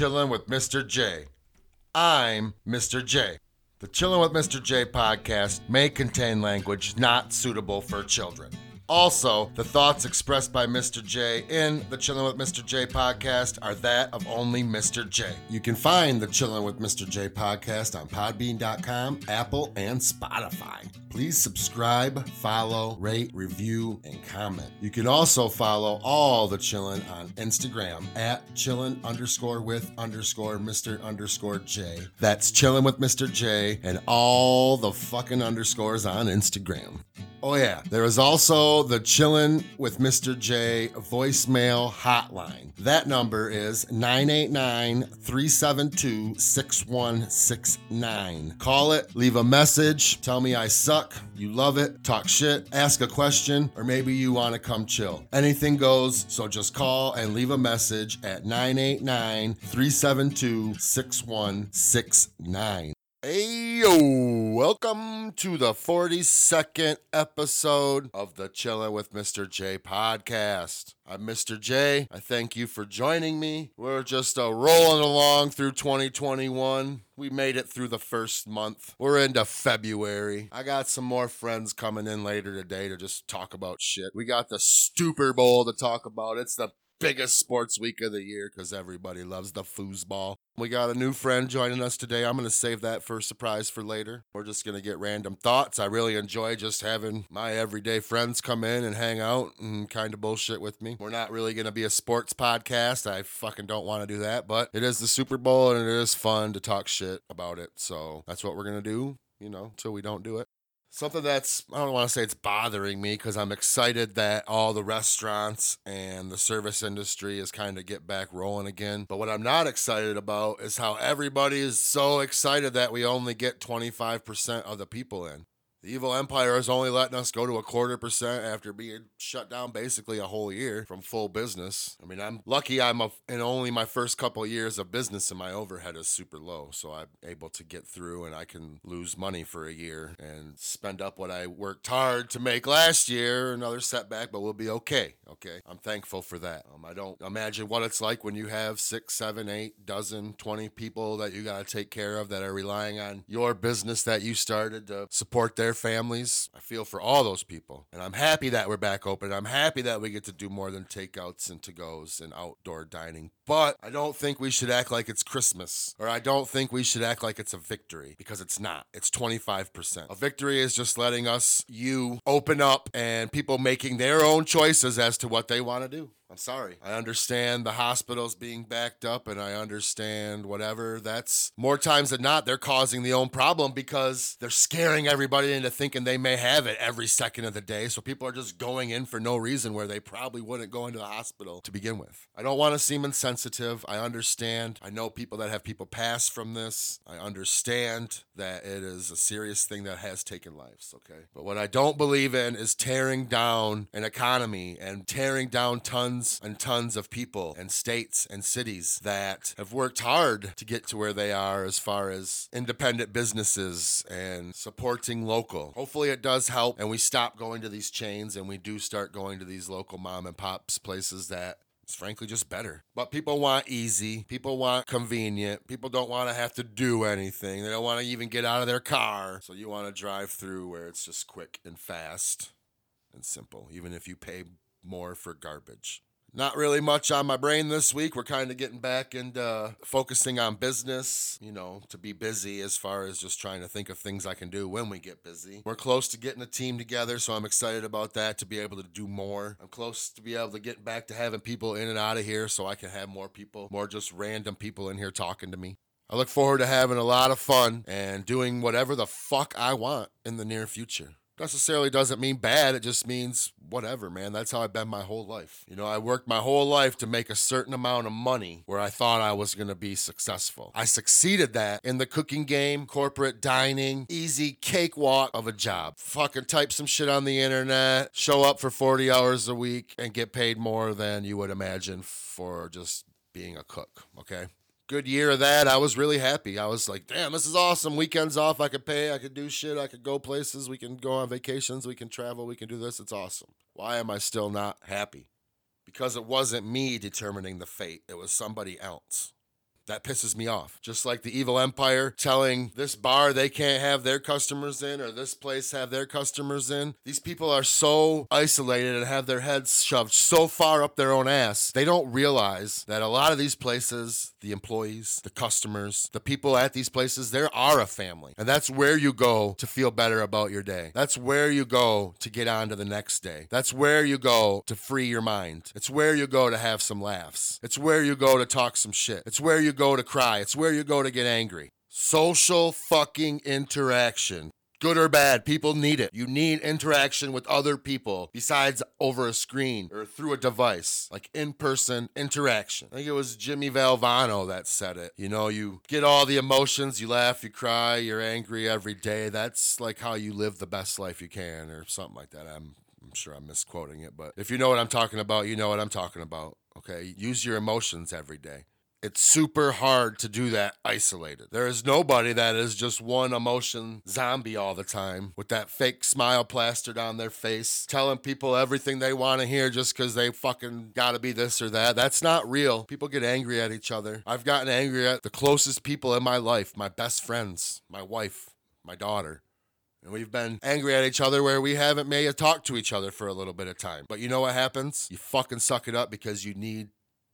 Chillin' with Mr. J. I'm Mr. J. The Chillin' with Mr. J podcast may contain language not suitable for children. Also, the thoughts expressed by Mr. J in the Chilling with Mr. J podcast are that of only Mr. J. You can find the Chilling with Mr. J podcast on Podbean.com, Apple, and Spotify. Please subscribe, follow, rate, review, and comment. You can also follow all the Chillin' on Instagram at Chillin' underscore with underscore Mr. underscore J. That's Chillin' with Mr. J and all the fucking underscores on Instagram. Oh, yeah. There is also the Chillin' with Mr. J voicemail hotline. That number is 989 372 6169. Call it, leave a message, tell me I suck, you love it, talk shit, ask a question, or maybe you want to come chill. Anything goes, so just call and leave a message at 989 372 6169. Hey yo, welcome to the 42nd episode of the Chillin' with Mr. J podcast. I'm Mr. J. I thank you for joining me. We're just uh, rolling along through 2021. We made it through the first month. We're into February. I got some more friends coming in later today to just talk about shit. We got the Super Bowl to talk about. It's the biggest sports week of the year because everybody loves the foosball. We got a new friend joining us today. I'm going to save that for a surprise for later. We're just going to get random thoughts. I really enjoy just having my everyday friends come in and hang out and kind of bullshit with me. We're not really going to be a sports podcast. I fucking don't want to do that, but it is the Super Bowl and it is fun to talk shit about it. So that's what we're going to do, you know, until we don't do it. Something that's, I don't want to say it's bothering me because I'm excited that all the restaurants and the service industry is kind of get back rolling again. But what I'm not excited about is how everybody is so excited that we only get 25% of the people in. The evil empire is only letting us go to a quarter percent after being shut down basically a whole year from full business. I mean, I'm lucky I'm a, in only my first couple of years of business and my overhead is super low. So I'm able to get through and I can lose money for a year and spend up what I worked hard to make last year. Another setback, but we'll be okay. Okay. I'm thankful for that. Um, I don't imagine what it's like when you have six, seven, eight, dozen, 20 people that you got to take care of that are relying on your business that you started to support their families. I feel for all those people. And I'm happy that we're back open. I'm happy that we get to do more than takeouts and to goes and outdoor dining. But I don't think we should act like it's Christmas, or I don't think we should act like it's a victory because it's not. It's 25%. A victory is just letting us, you, open up and people making their own choices as to what they want to do. I'm sorry. I understand the hospitals being backed up and I understand whatever. That's more times than not, they're causing the own problem because they're scaring everybody into thinking they may have it every second of the day. So people are just going in for no reason where they probably wouldn't go into the hospital to begin with. I don't want to seem insensitive. I understand. I know people that have people pass from this. I understand that it is a serious thing that has taken lives, okay? But what I don't believe in is tearing down an economy and tearing down tons and tons of people and states and cities that have worked hard to get to where they are as far as independent businesses and supporting local. Hopefully it does help and we stop going to these chains and we do start going to these local mom and pops places that it's frankly just better. But people want easy. People want convenient. People don't want to have to do anything. They don't want to even get out of their car. So you want to drive through where it's just quick and fast and simple, even if you pay more for garbage. Not really much on my brain this week. We're kind of getting back into uh, focusing on business, you know, to be busy as far as just trying to think of things I can do when we get busy. We're close to getting a team together, so I'm excited about that to be able to do more. I'm close to be able to get back to having people in and out of here so I can have more people, more just random people in here talking to me. I look forward to having a lot of fun and doing whatever the fuck I want in the near future. Necessarily doesn't mean bad. It just means whatever, man. That's how I've been my whole life. You know, I worked my whole life to make a certain amount of money where I thought I was going to be successful. I succeeded that in the cooking game, corporate dining, easy cakewalk of a job. Fucking type some shit on the internet, show up for 40 hours a week, and get paid more than you would imagine for just being a cook, okay? Good year of that. I was really happy. I was like, damn, this is awesome. Weekends off. I could pay. I could do shit. I could go places. We can go on vacations. We can travel. We can do this. It's awesome. Why am I still not happy? Because it wasn't me determining the fate, it was somebody else. That pisses me off. Just like the evil empire telling this bar they can't have their customers in or this place have their customers in. These people are so isolated and have their heads shoved so far up their own ass. They don't realize that a lot of these places, the employees, the customers, the people at these places, there are a family. And that's where you go to feel better about your day. That's where you go to get on to the next day. That's where you go to free your mind. It's where you go to have some laughs. It's where you go to talk some shit. It's where you go to cry. It's where you go to get angry. Social fucking interaction. Good or bad, people need it. You need interaction with other people besides over a screen or through a device, like in person interaction. I think it was Jimmy Valvano that said it. You know, you get all the emotions, you laugh, you cry, you're angry every day. That's like how you live the best life you can, or something like that. I'm I'm sure I'm misquoting it, but if you know what I'm talking about, you know what I'm talking about. Okay. Use your emotions every day it's super hard to do that isolated. There is nobody that is just one emotion zombie all the time with that fake smile plastered on their face, telling people everything they want to hear just because they fucking gotta be this or that. That's not real. People get angry at each other. I've gotten angry at the closest people in my life, my best friends, my wife, my daughter. And we've been angry at each other where we haven't may have talked to each other for a little bit of time. But you know what happens? You fucking suck it up because you need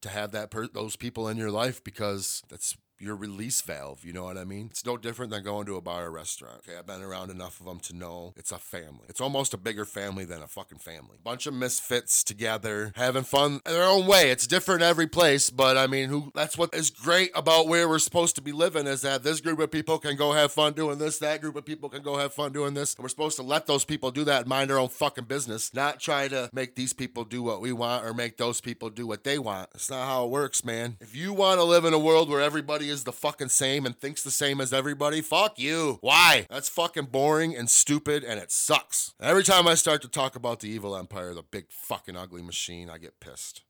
to have that per- those people in your life because that's your release valve. You know what I mean? It's no different than going to a bar or restaurant. Okay, I've been around enough of them to know it's a family. It's almost a bigger family than a fucking family. Bunch of misfits together, having fun in their own way. It's different every place, but I mean, who? That's what is great about where we're supposed to be living is that this group of people can go have fun doing this, that group of people can go have fun doing this, and we're supposed to let those people do that and mind their own fucking business, not try to make these people do what we want or make those people do what they want. It's not how it works, man. If you want to live in a world where everybody is the fucking same and thinks the same as everybody, fuck you. Why? That's fucking boring and stupid and it sucks. Every time I start to talk about the evil empire, the big fucking ugly machine, I get pissed.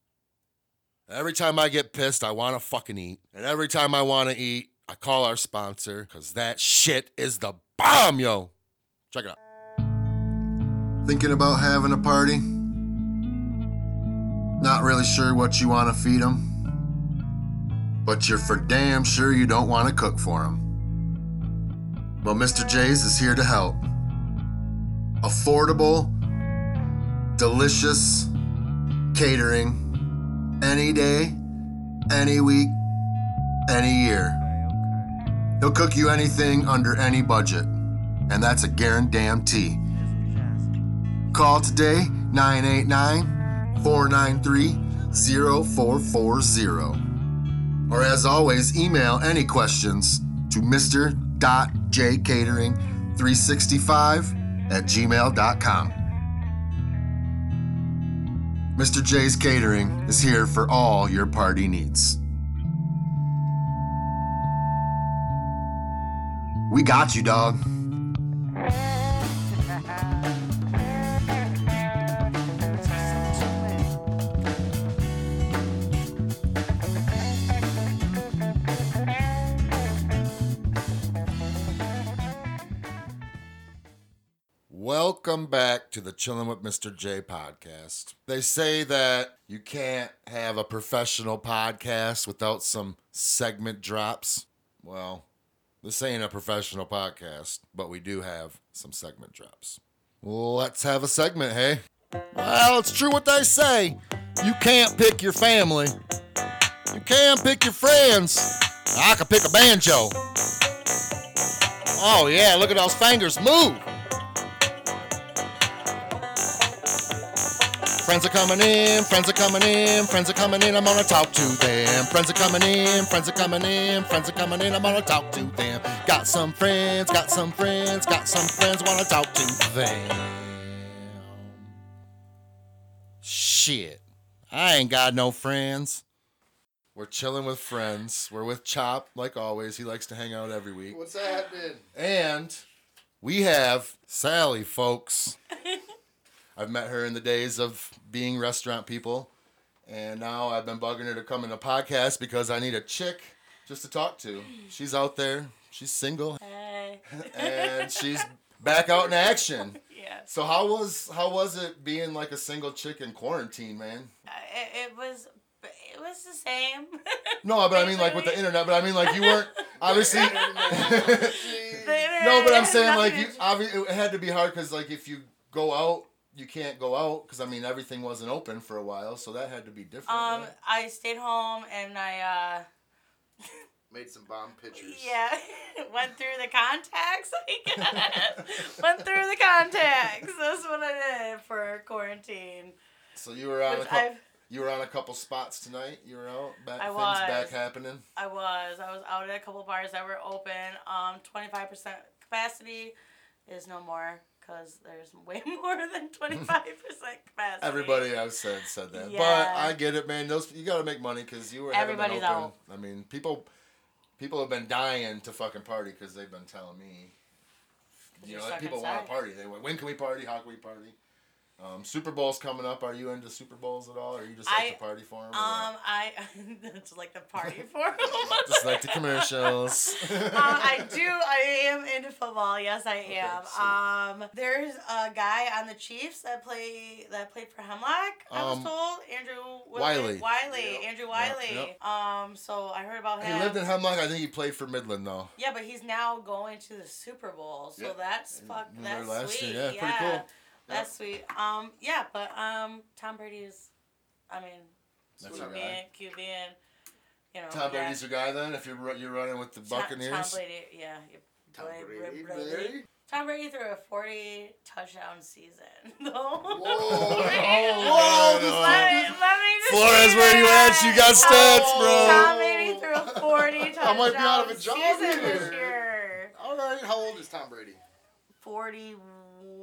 Every time I get pissed, I want to fucking eat. And every time I want to eat, I call our sponsor because that shit is the bomb, yo. Check it out. Thinking about having a party? Not really sure what you want to feed them? But you're for damn sure you don't want to cook for them. Well, Mr. J's is here to help. Affordable, delicious catering any day, any week, any year. He'll cook you anything under any budget, and that's a guarantee. Call today 989 493 0440. Or as always, email any questions to mr.jcatering365 at gmail.com. Mr. J's Catering is here for all your party needs. We got you, dog. Welcome back to the Chilling with Mr. J podcast. They say that you can't have a professional podcast without some segment drops. Well, this ain't a professional podcast, but we do have some segment drops. Let's have a segment, hey? Well, it's true what they say. You can't pick your family. You can pick your friends. I can pick a banjo. Oh, yeah, look at those fingers move. Friends are coming in, friends are coming in, friends are coming in, I'm gonna talk to them. Friends are coming in, friends are coming in, friends are coming in, I'm gonna talk to them. Got some friends, got some friends, got some friends, wanna talk to them. Shit. I ain't got no friends. We're chilling with friends. We're with Chop, like always. He likes to hang out every week. What's happening? And we have Sally, folks. I've met her in the days of being restaurant people. And now I've been bugging her to come in the podcast because I need a chick just to talk to. She's out there. She's single. Hey. And she's back out in action. yeah. So how was how was it being like a single chick in quarantine, man? Uh, It, it was it was the same. No, but I mean like with the internet. But I mean like you weren't obviously. The no, but I'm saying like you obviously it had to be hard because like if you go out, you can't go out because I mean everything wasn't open for a while, so that had to be different. Um, right? I stayed home and I Made some bomb uh pictures. yeah went through the contacts. I guess went through the contacts. That's what I did for quarantine. So you were on a couple, you were on a couple spots tonight. You were out back I things was. back happening. I was I was out at a couple bars that were open. Um, twenty five percent capacity is no more because there's way more than twenty five percent capacity. Everybody I've said said that, but I get it, man. Those you got to make money because you were Everybody's open. out. I mean, people people have been dying to fucking party because they've been telling me. You know, stuck people want to party. They went, when can we party? How can we party? Um, Super Bowl's coming up. Are you into Super Bowls at all? Or you just like I- to party for them? Um, I that's like the party for. just like the commercials. um, I do. I am into football. Yes, I am. sweet. um, there's a guy on the Chiefs that play that played for Hemlock. I was Um, told Andrew what Wylie. is it? Wylie. Yep. Andrew Yep, Wylie. Um, so I heard about him. he lived in Hemlock. I think he played for Midland though. Yeah, but he's now going to the Super Bowl, so Yep. that's fuck. You were there That's last sweet. year. Yeah, pretty cool. That's sweet. Um, yeah, but um, Tom Brady is, I mean, That's your your QB guy. and QB you know. Tom yeah. Brady's your guy then. If you're ru- you're running with the Tom- Buccaneers. Tom Brady, yeah. you- Tom Bra- Brady, Bra- Brady. Brady. Tom Brady threw a 40 touchdown season. though. Whoa. Whoa, let, me, let me just Flores, say where you at? You got stats, bro. Tom Brady threw a 40 touchdown I might be out of a job season this here. year. All right. How old is Tom Brady?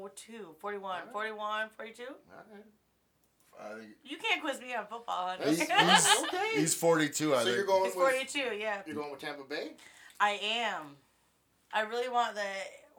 42, 41, 41, 42. All right. I think You can't quiz me on football, honey. he's, he's, Okay. he's 42. I So think. you're going He's with 42, yeah. you're going with Tampa Bay? I am. I really want the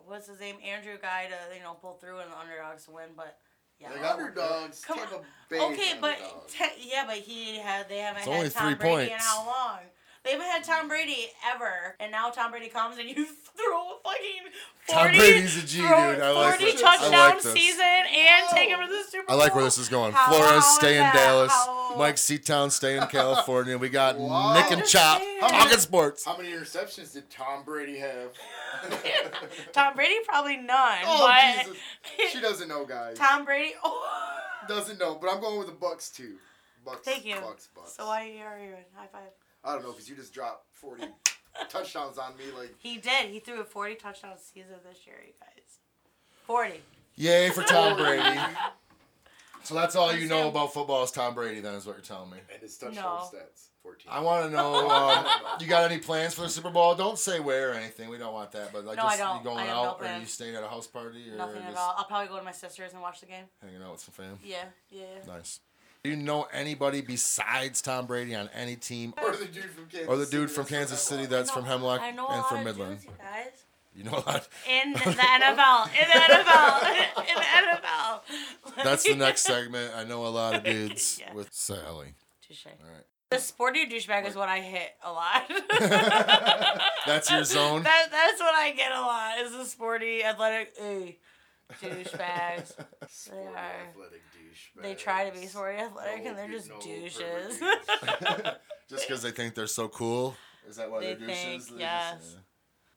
what's his name Andrew guy to you know pull through and the underdogs to win, but yeah. They're underdogs. Come on. Tampa Bay. Okay, but te- yeah, but he had they haven't It's had only Tom three Brady in how long? They haven't had Tom Brady ever, and now Tom Brady comes and you throw a fucking Tom forty, Brady's a G, throw dude. I like forty this. touchdown I like this. season and take him to the Super Bowl. I like where this is going. How- Flores how is stay in that? Dallas. How- Mike Seatown stay in California. We got Wow. Nick and Chop How talking sports. How many interceptions did Tom Brady have? Tom Brady probably none, Oh but Jesus! She doesn't know, guys. Tom Brady. Oh. doesn't know, but I'm going with the Bucks too. Bucks. Thank you. Bucks. Bucks. So why are you high five? I don't know because you just dropped 40 touchdowns on me. Like He did. He threw a 40 touchdown season this year, you guys. 40. Yay for Tom Brady. So that's all you know about football is Tom Brady. Then is what you're telling me. and his touchdown No. stats 14. I want to know. Um, you got any plans for the Super Bowl? Don't say where or anything. We don't want that. But like, No, I just don't. you going I have no out, or are you plans. staying at a house party, or Nothing just at all. I'll probably go to my sister's and watch the game. hanging out with some fam? Yeah, yeah. Nice. Do you know anybody besides Tom Brady on any team, or the dude from Kansas or the dude City from that's Kansas City that's I from Hemlock I know a and lot from of Midland? dudes, you guys. You know a lot. In the NFL. In the NFL. In the NFL. That's the next segment. I know a lot of dudes Yeah. with Sally. Touche. All right. The sporty douchebag is what I hit a lot. That's your zone? That, that's what I get a lot. Is the sporty athletic hey, douchebags. Sporty athletic douchebags. They try to be sporty athletic No, and they're just no, douches. Just because they think they're so cool. Is that why They they're douches? think, They yes. just-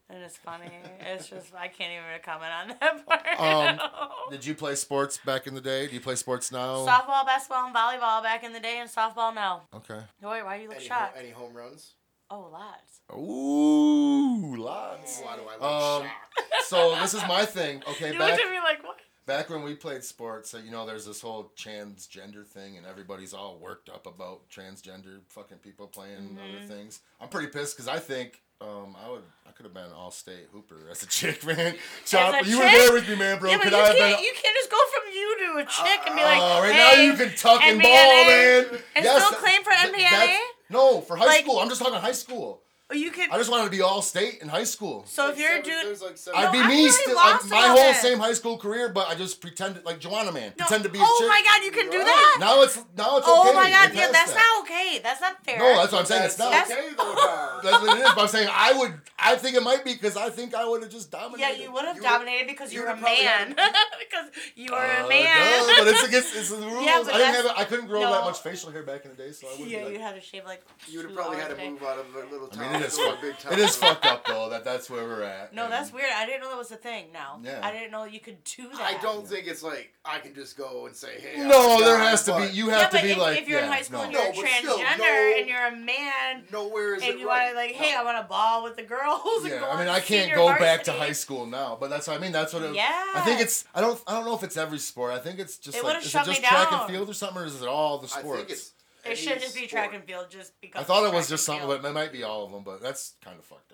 and it's funny. It's just I can't even comment on that part. Um, Did you play sports back in the day? Do you play sports now? Softball, basketball, and volleyball back in the day, and softball now. Okay. Wait, why you look Any, shocked? any home runs? Oh, lots. Ooh, lots. Why do I look Um, shocked? So this is my thing. Okay, You back looked at me like what? Back when we played sports, uh, you know, there's this whole transgender thing, and everybody's all worked up about transgender fucking people playing other Mm-hmm. things. I'm pretty pissed because I think um, I would, I could have been an all-state hooper as a chick, man. Chop, a you were there with me, man, bro. yeah, could you I have can't, been? you can't just go from you to a chick and be like, oh, right hey, now you can tuck and ball, man. And Yes, still claim for th- NBA? No, for high Like- school. I'm just talking high school. You can. I just wanted to be all-state in high school. So if you're a dude, like seven. I'd be I'm me really still. Like, my whole it. same high school career, but I just pretended like Joanna Man. no, Pretend to be a oh chick. my god, you can do Right. that. Now it's now it's okay. oh my god, yeah, that's that. not okay. That's not fair. No, that's what I'm saying. That's It's not. That's- okay though, That's what it is. But I'm saying I would. I think it might be because I think I would have just dominated. yeah, you would have dominated because you you're a man. because you are Uh, a man. duh, but it's against it's the rules. Yeah, I didn't have. it- I couldn't grow that much facial hair back in the day, so I wouldn't. yeah, be like, you had to shave like. You would have probably had to move out of a little town mean, it is to a fuck, big town. It is fucked up though that that's where we're at. No, and- that's weird. I didn't know that was a thing. Now, Yeah. I didn't know you could do that. I don't think it's like I can just go and say, hey. I'm No, a there guy, has to be. You have but to be if, like. if you're in high school no. and you're No, a but still, transgender no- and you're a man Nowhere is and it you right. want to like, hey, No. I want to ball with the girls. Yeah, I mean, I can't senior go back to high school now, but that's what I mean. That's what it, Yeah. I think it's. I don't. I don't know if it's every sport. I think it's just It like would've is it shut just me track and field or something, or is it all the I sports? It any should just be track and field, just because. I thought it was just and something, field. but it might be all of them. But that's kind of fucked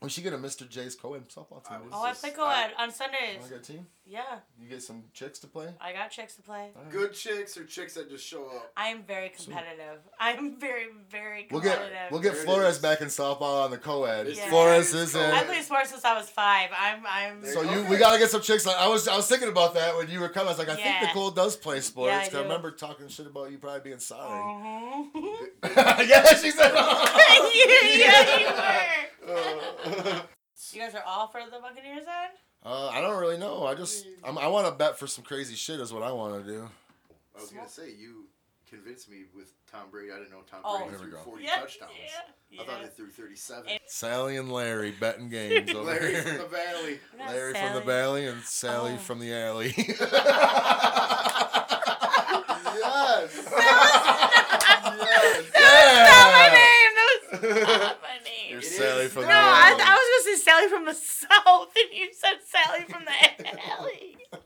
up. We should get a Mr. J's co-ed softball team. I dude. was Oh, I just- play co-ed on Sundays. Wanna get a team? Yeah, You get some chicks to play. I got chicks to play. Alright. Good chicks or chicks that just show up. I am very competitive. I am very, very We'll competitive. get we'll get There it Flores is. back in softball on the co-ed. Yeah. Flores is I in. I played sports since I was five. I'm, I'm. There So you, Okay. we gotta get some chicks. Like, I was, I was thinking about that when you were coming. I was like, I think Nicole does play sports. Yeah, I 'cause I, do. remember talking shit about you probably being sorry. Mhm. yeah, she said. yeah, you were. You guys are all for the Buccaneers then? Uh, I don't really know. I just, I'm, I want to bet for some crazy shit. Is what I want to do. I was gonna say you convinced me with Tom Brady. I didn't know Tom Oh. Brady Here we threw 40 Yeah, touchdowns. yeah, I thought yeah. he threw 37. And- Sally and Larry betting games over Larry here. from the Valley. We're not Larry from the valley and Sally Oh. from the alley. yes. yes. That's not my name. That was not my name. You're It Sally is. from No, the I, alley. I was gonna say Sally from the South, and you said Sally from the alley.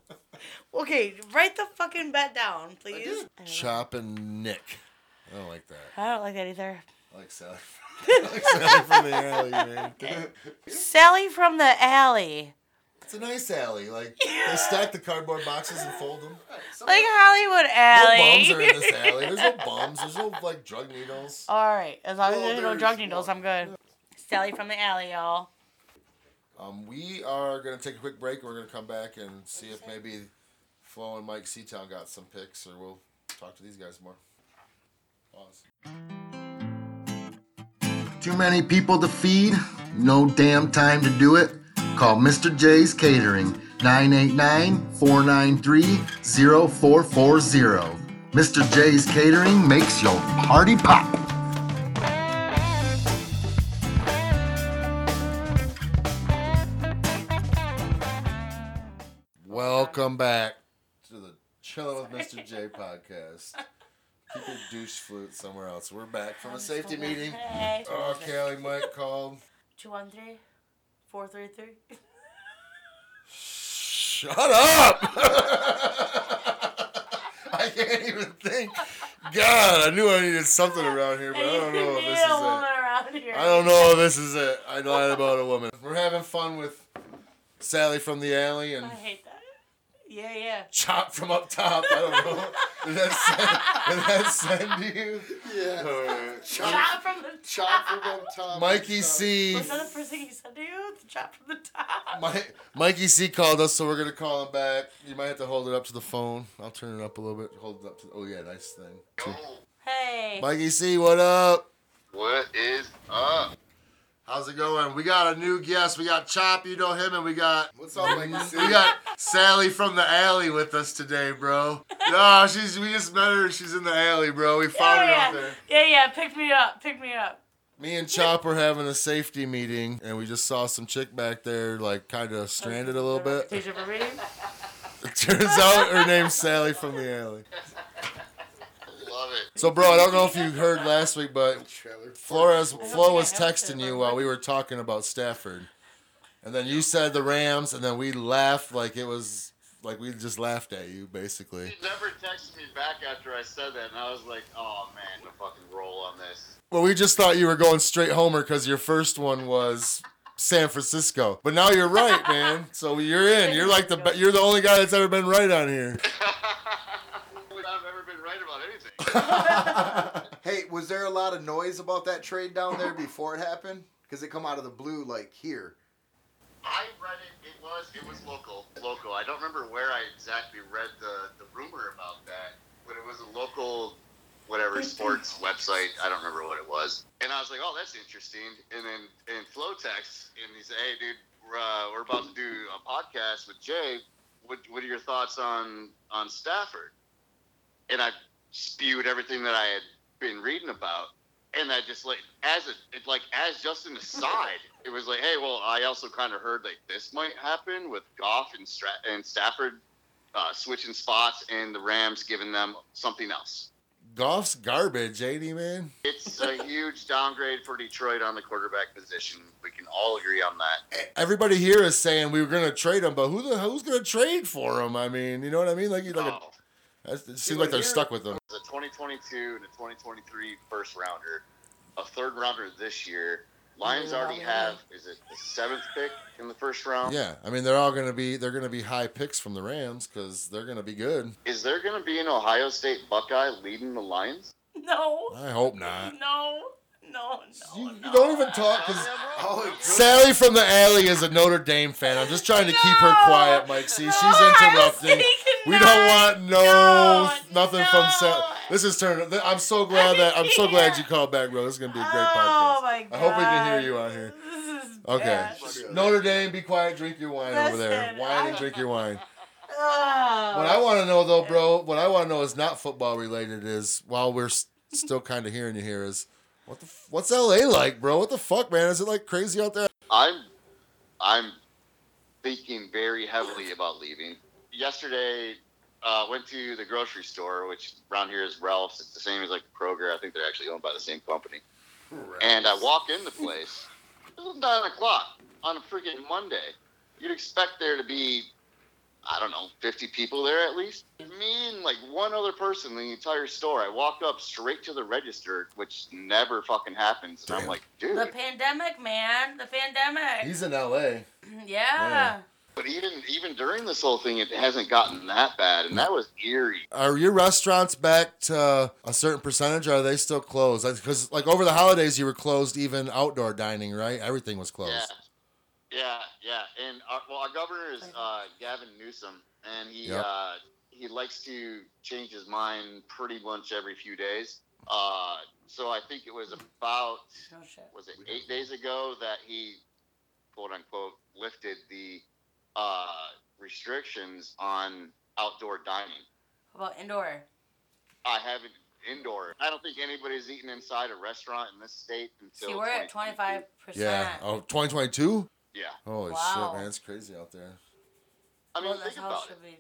Okay, write the fucking bet down, please. did. I don't know. Chop and Nick. I don't like that. I don't like that either. I like Sally. I like Sally from the alley, man. Sally from the alley. It's a nice alley. Like they stack the cardboard boxes and fold them. Alright, some- Like Hollywood No alley. bums are in this alley. There's no bums. There's no like drug needles. All right, as long as Well, there's no there's drug needles, one. I'm good. Sally from the alley, y'all. Um, we are gonna take a quick break. We're gonna come back and see if maybe Flo and Mike Seatown got some picks, or we'll talk to these guys more. Pause. Too many people to feed? No damn time to do it? Call Mr. J's Catering 989 493 0440. Mr. J's Catering makes your party pop. Welcome back to the Chilling with Mr. J podcast. Keep your douche flute somewhere else. We're back from a safety meeting. Hey. Oh, Kelly Mike called. 213 433. Shut up! I can't even think. God, I knew I needed something around here, but I don't know if this is it. I don't know if this is it. I lied about a woman. We're having fun with Sally from the alley and I hate that. Yeah, yeah. Chop from up top. I don't know. Did that send, did that send you? Yeah. Alright. Chop, Chop from the chop top. from up top. Mikey C. Was that the first thing he said to you? The chop from the top. Mi- Mikey C called us, so we're gonna call him back. You might have to hold it up to the phone. I'll turn it up a little bit. Hold it up to. Oh yeah, nice thing. Hey. Mikey C, what up? What is up? How's it going? We got a new guest. We got Chop, you know him, and we got What's up, Mikey we got Sally from the alley with us today, bro. No, she's we just met her. She's in the alley, bro. We found her yeah, out there. yeah, yeah. Pick me up. Pick me up. Me and Chop were having a safety meeting, and we just saw some chick back there, like kind of stranded a little bit. Deja vu reading. It turns out her name's Sally from the alley. Love it. So, bro, I don't know if you heard last week, but Flores, Flo was texting you while we were talking about Stafford, and then you said the Rams, and then we laughed like it was like we just laughed at you, basically. He never texted me back after I said that, and I was like, oh man, I'm fucking roll on this. Well, we just thought you were going straight homer because your first one was San Francisco, but now you're right, man. So you're in. You're like the you're the only guy that's ever been right on here. I've never been right about anything. Hey, was there a lot of noise about that trade down there before it happened? Because it come out of the blue like here. I read it. It was it was local, local. I don't remember where I exactly read the the rumor about that, but it was a local, whatever sports website. I don't remember what it was. And I was like, oh, that's interesting. And then in flow text, and he said, hey, dude, we're, uh, we're about to do a podcast with Jay. What what are your thoughts on on Stafford? And I spewed everything that I had been reading about. And I just like as a it, like as just an aside, it was like, hey, well, I also kind of heard like this might happen with Goff and Stra- and Stafford uh, switching spots, and the Rams giving them something else. Goff's garbage, ain't he, man? It's a huge downgrade for Detroit on the quarterback position. We can all agree on that. Everybody here is saying we were gonna trade him, but who the who's gonna trade for him? I mean, you know what I mean? Like, like Oh, that's- it seems like they're stuck with him. The 2022 and a 2023 first rounder, a third rounder this year. Lions Yeah, already have is it the seventh pick in the first round? Yeah, I mean they're all gonna be they're gonna be high picks from the Rams because they're gonna be good. Is there going to be an Ohio State Buckeye leading the Lions? No. I hope not. No. No. No. You, no. don't even talk because Oh, Sally from the alley is a Notre Dame fan. I'm just trying to keep her quiet, Mike. See, No, she's interrupting. We don't want no, No, nothing from. Sally. This is turning. I'm so glad that I'm so glad you called back, bro. This is gonna be a great podcast. Oh my god. I hope we can hear you out here. Okay. bad. Notre Dame, be quiet, drink your wine over there. Wine and drink your wine. Oh. What I want to know though, bro, what I want to know is not football related. Is while we're still kind of hearing you here, is what the f- what's LA like, bro? What the fuck, man? Is it like crazy out there? I'm I'm thinking very heavily about leaving. Yesterday, uh, went to the grocery store, which around here is Ralph's. It's the same as like Kroger. I think they're actually owned by the same company. And I walk in the place. It was nine o'clock on a freaking Monday. You'd expect there to be, I don't know, fifty people there at least. Me and like one other person in the entire store. I walk up straight to the register, which never fucking happens. And I'm like, dude. The pandemic, man. The pandemic. He's in LA. yeah. Yeah. But even even during this whole thing, it hasn't gotten that bad, and that was eerie. Are your restaurants back to a certain percentage? Or are they still closed? Because like over the holidays, you were closed, even outdoor dining, right? Everything was closed. Yeah, yeah, yeah. And our, well, our governor is uh, Gavin Newsom, and he Yep. uh, he likes to change his mind pretty much every few days. Uh, so I think it was about No shit. was it eight days ago that he quote unquote lifted the uh, restrictions on outdoor dining. How about indoor? I haven't indoor. I don't think anybody's eaten inside a restaurant in this state until. See, we're at 25%. Yeah. Oh, 2022? Yeah, Holy Wow. shit, man. It's crazy out there. I mean, well, that's think how about it it. should be.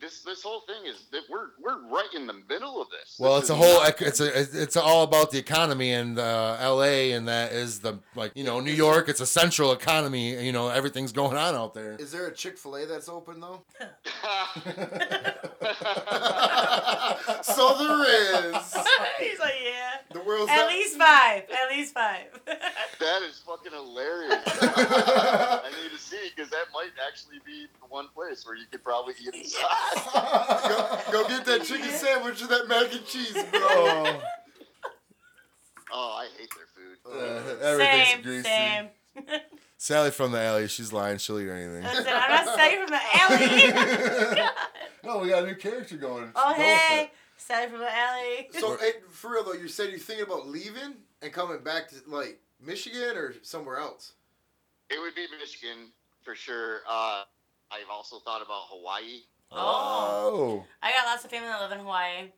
I mean, This this whole thing is that we're we're right in the middle of this. Well, This it's a whole. not- It's a. It's all about the economy and uh, L.A. and that is the like you know New York. It's a central economy. You know everything's going on out there. Is there a Chick Fil A that's open though? so there is. He's like, yeah. The world's At not- least five. At least five. that is fucking hilarious. I need to see because that might actually be the one place where you could probably eat inside. Go, go get that chicken sandwich and that mac and cheese, bro. oh, I hate their food. uh, everything's same, greasy. same. Sally from the alley. She's lying. She'll eat anything. Listen, I'm not Sally from the alley. no, we got a new character going. oh, Go hey. it. Sally from the alley. So, hey, for real though, you said you're thinking about leaving and coming back to like Michigan or somewhere else. It would be Michigan for sure. Uh, I've also thought about Hawaii. Oh. I got lots of family that live in Hawaii.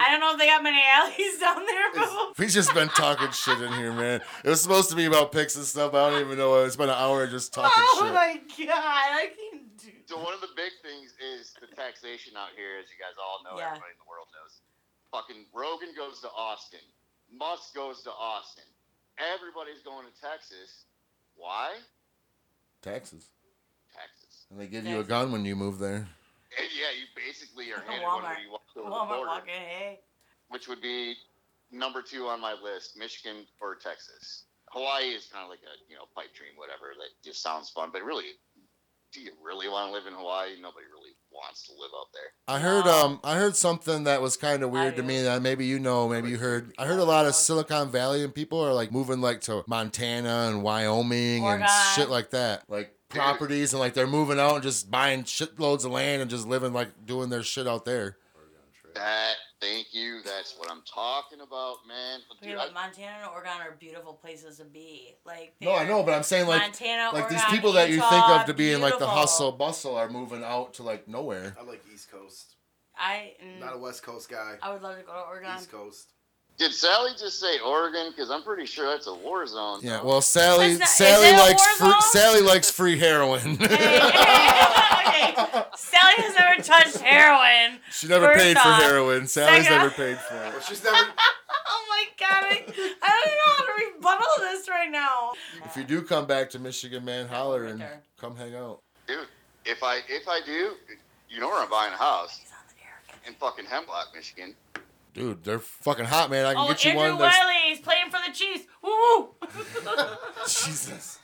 I don't know if they got many alleys down there, but We've just been talking shit in here, man. It was supposed to be about picks and stuff. I don't even know. It's been an hour just talking oh shit. my god, I can't do. So one of the big things is the taxation out here, as you guys all know, Yeah. everybody in the world knows. Fucking Rogan goes to Austin. Musk goes to Austin. Everybody's going to Texas. Why? Taxes. Texas. And they give you a gun when you move there. And yeah, you basically are Like a handed one Walmart. when you walk over the Walmart border, walking, hey. which would be number two on my list: Michigan or Texas. Hawaii is kind of like a you know pipe dream, whatever. That just sounds fun, but really, do you really want to live in Hawaii? Nobody really wants to live out there. I heard No. um I heard something that was kind of weird to me that maybe you know maybe you heard I heard a lot of Silicon Valley and people are like moving like to Montana and Wyoming and shit like that like properties and like they're moving out and just buying shitloads of land and just living like doing their shit out there. That, thank you. That's what I'm talking about, man. Yeah, Dude, but I, Montana and Oregon are beautiful places to be. Like No, I know, but I'm saying like Montana, like these people that you think of to be in like the hustle bustle are moving out to like nowhere. I like East Coast. I mm, Not a West Coast guy. I would love to go to Oregon. East Coast. Did Sally just say Oregon? Because I'm pretty sure that's a war zone. Yeah, no? well Sally It's not- Sally it a likes war free, zone? Sally likes free heroin. okay, Sally has never touched heroin. she never First paid off, for heroin. Sally's second- never paid for it. Well, she's never. Oh my god, I, I don't even know how to rebuttal this right now. If you do come back to Michigan, man, holler and Winter. come hang out. dude, if I if I do, you know where I'm buying a house He's on the air. in fucking Hemlock, Michigan. Dude, they're fucking hot, man. I can Oh, get you Andrew one that's Wylie, he's playing for the Chiefs. Woo woo. Jesus.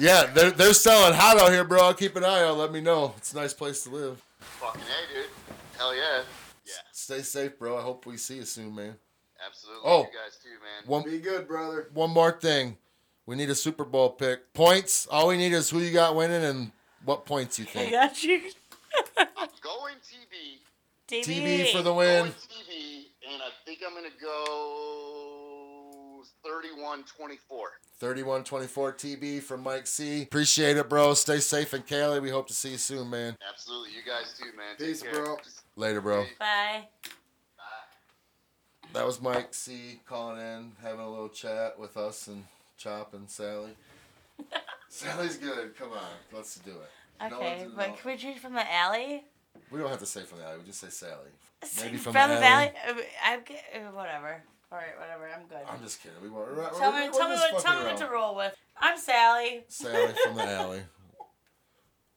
Yeah, they're they're selling hot out here, bro. I'll keep an eye out. Let me know. It's a nice place to live. Fucking hey, dude. Hell yeah. Yeah, Stay safe, bro. I hope we see you soon, man. absolutely. Oh. You guys too, man. One Be good, brother. one more thing. We need a Super Bowl pick. Points. All we need is who you got winning and what points you think. I think. got you. I'm going TV. TV. TV for the Going win. TV, and I think I'm gonna go 31-24. 31-24 TB from Mike C. Appreciate it, bro. Stay safe in Cali. We hope to see you soon, man. Absolutely. You guys too, man. Take Peace, care. bro. Later, bro. Bye. Bye. That was Mike C calling in, having a little chat with us and Chop and Sally. Sally's good. Come on, let's do it. Okay, one's- but can we change from the alley? We don't have to say from the alley. We just say Sally. Maybe from from the the valley. alley. Uh, I get uh, whatever. All right, whatever. I'm good. I'm just kidding. We want. We're, tell we're, me, we're tell me, what, tell fucking me what to roll with. I'm Sally. Sally from the alley.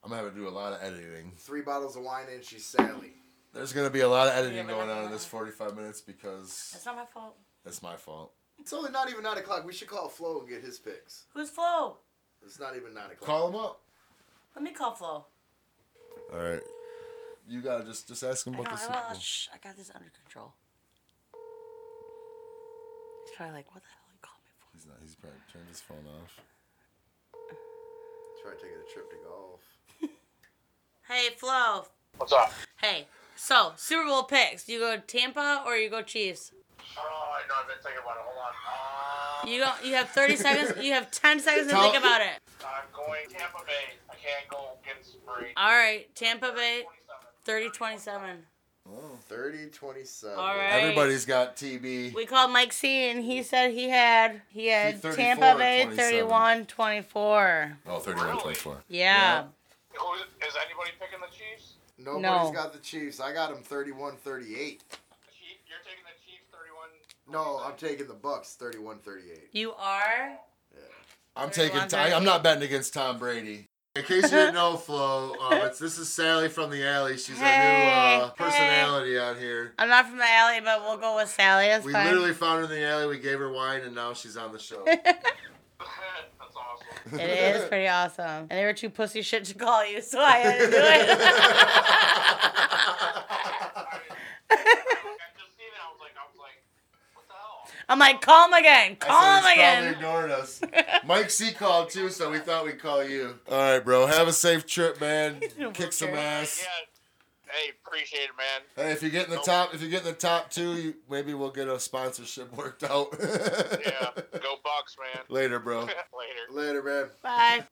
I'm gonna have to do a lot of editing. Three bottles of wine in, she's Sally. There's gonna be a lot of editing going on in this 45 minutes because It's not my fault. it's my fault. It's only not even nine o'clock. We should call Flo and get his picks. Who's Flo? It's not even nine o'clock. Call him up. Let me call Flo. All right. You gotta just just ask him I, about know, the I, Super will, Bowl. shh, I got this under control. He's probably like, what the hell you call me for? He's not. He's probably turned his phone off. Try taking a trip to golf. Hey, Flo. What's up? Hey. So, Super Bowl picks. You go Tampa or you go Chiefs? Oh, I know. I've been thinking about it. Hold on. Um, you don't. You have 30 seconds. You have 10 seconds to Tell- think about it. I'm going Tampa Bay. I can't go against Brady. All right, Tampa Bay, 30-27. 30 27. All right. Everybody's got TB. We called Mike C and he said he had he had He Tampa Bay 27. 31-24. Oh, 31 24. Yeah. Who is, is anybody picking the Chiefs? Nobody's No. got the Chiefs. I got them 31 38. Chief, you're taking the Chiefs 31. No, I'm taking the Bucks 31 38. You are? Yeah. I'm 31, taking. I, I'm not betting against Tom Brady. In case you didn't know, Flo, um, it's, this is Sally from the alley. She's Hey, our new uh, hey. personality out here. I'm not from the alley, but we'll go with Sally. That's We fine. literally found her in the alley. We gave her wine, and now she's on the show. That's awesome. It is pretty awesome. And they were too pussy shit to call you, so I had to do it. I just seen it. I was like, I was like, what the hell? I'm like, call him again. Call said him he's probably again. ignoring us. Mike C called too, so we thought we'd call you. All right, bro. Have a safe trip, man. Kick some ass. Yeah. Hey, appreciate it, man. Hey, if you get in the top, if you get in the top two, you, maybe we'll get a sponsorship worked out. Yeah. Go Bucks, man. Later, bro. Later. Later, man. Bye.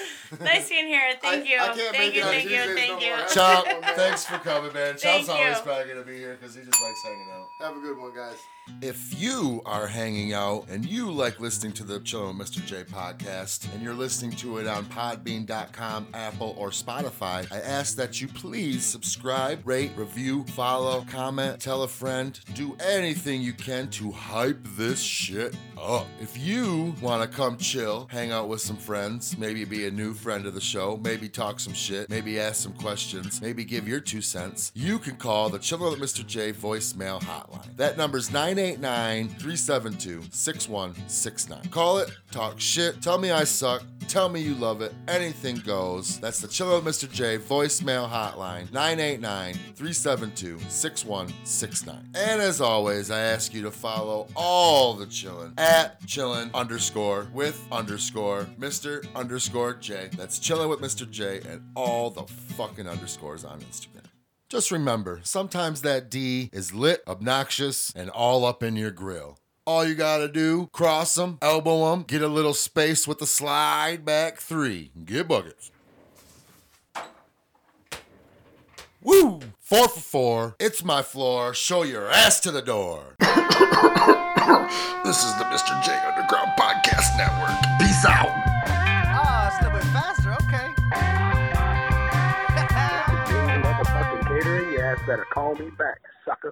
nice being here. Thank I- you. I can't thank make you. Thank you. Thank no you. more. Chop, Have a good one, man. thanks for coming, man. Thank Chop's always probably gonna be here because he just likes hanging out. Have a good one, guys. If you are hanging out and you like listening to the Chillin' Mr. J podcast and you're listening to it on podbean.com, Apple, or Spotify, I ask that you please subscribe, rate, review, follow, comment, tell a friend, do anything you can to hype this shit up. If you want to come chill, hang out with some friends, maybe be a new friend of the show, maybe talk some shit, maybe ask some questions, maybe give your two cents, you can call the Chillin' Mr. J voicemail hotline. That number's 989 372 6169. Call it, talk shit, tell me I suck, tell me you love it, anything goes. That's the Chillin' with Mr. J voicemail hotline 989 372 6169. And as always, I ask you to follow all the chillin' at chillin' underscore with underscore Mr. underscore J. That's chillin' with Mr. J and all the fucking underscores on Instagram. Just remember, sometimes that D is lit, obnoxious, and all up in your grill. All you gotta do, cross them, elbow them, get a little space with the slide back three. Get buckets. Woo! Four for four. It's my floor. Show your ass to the door. this is the Mr. J Underground Podcast Network. Peace out. Ass better call me back, sucker.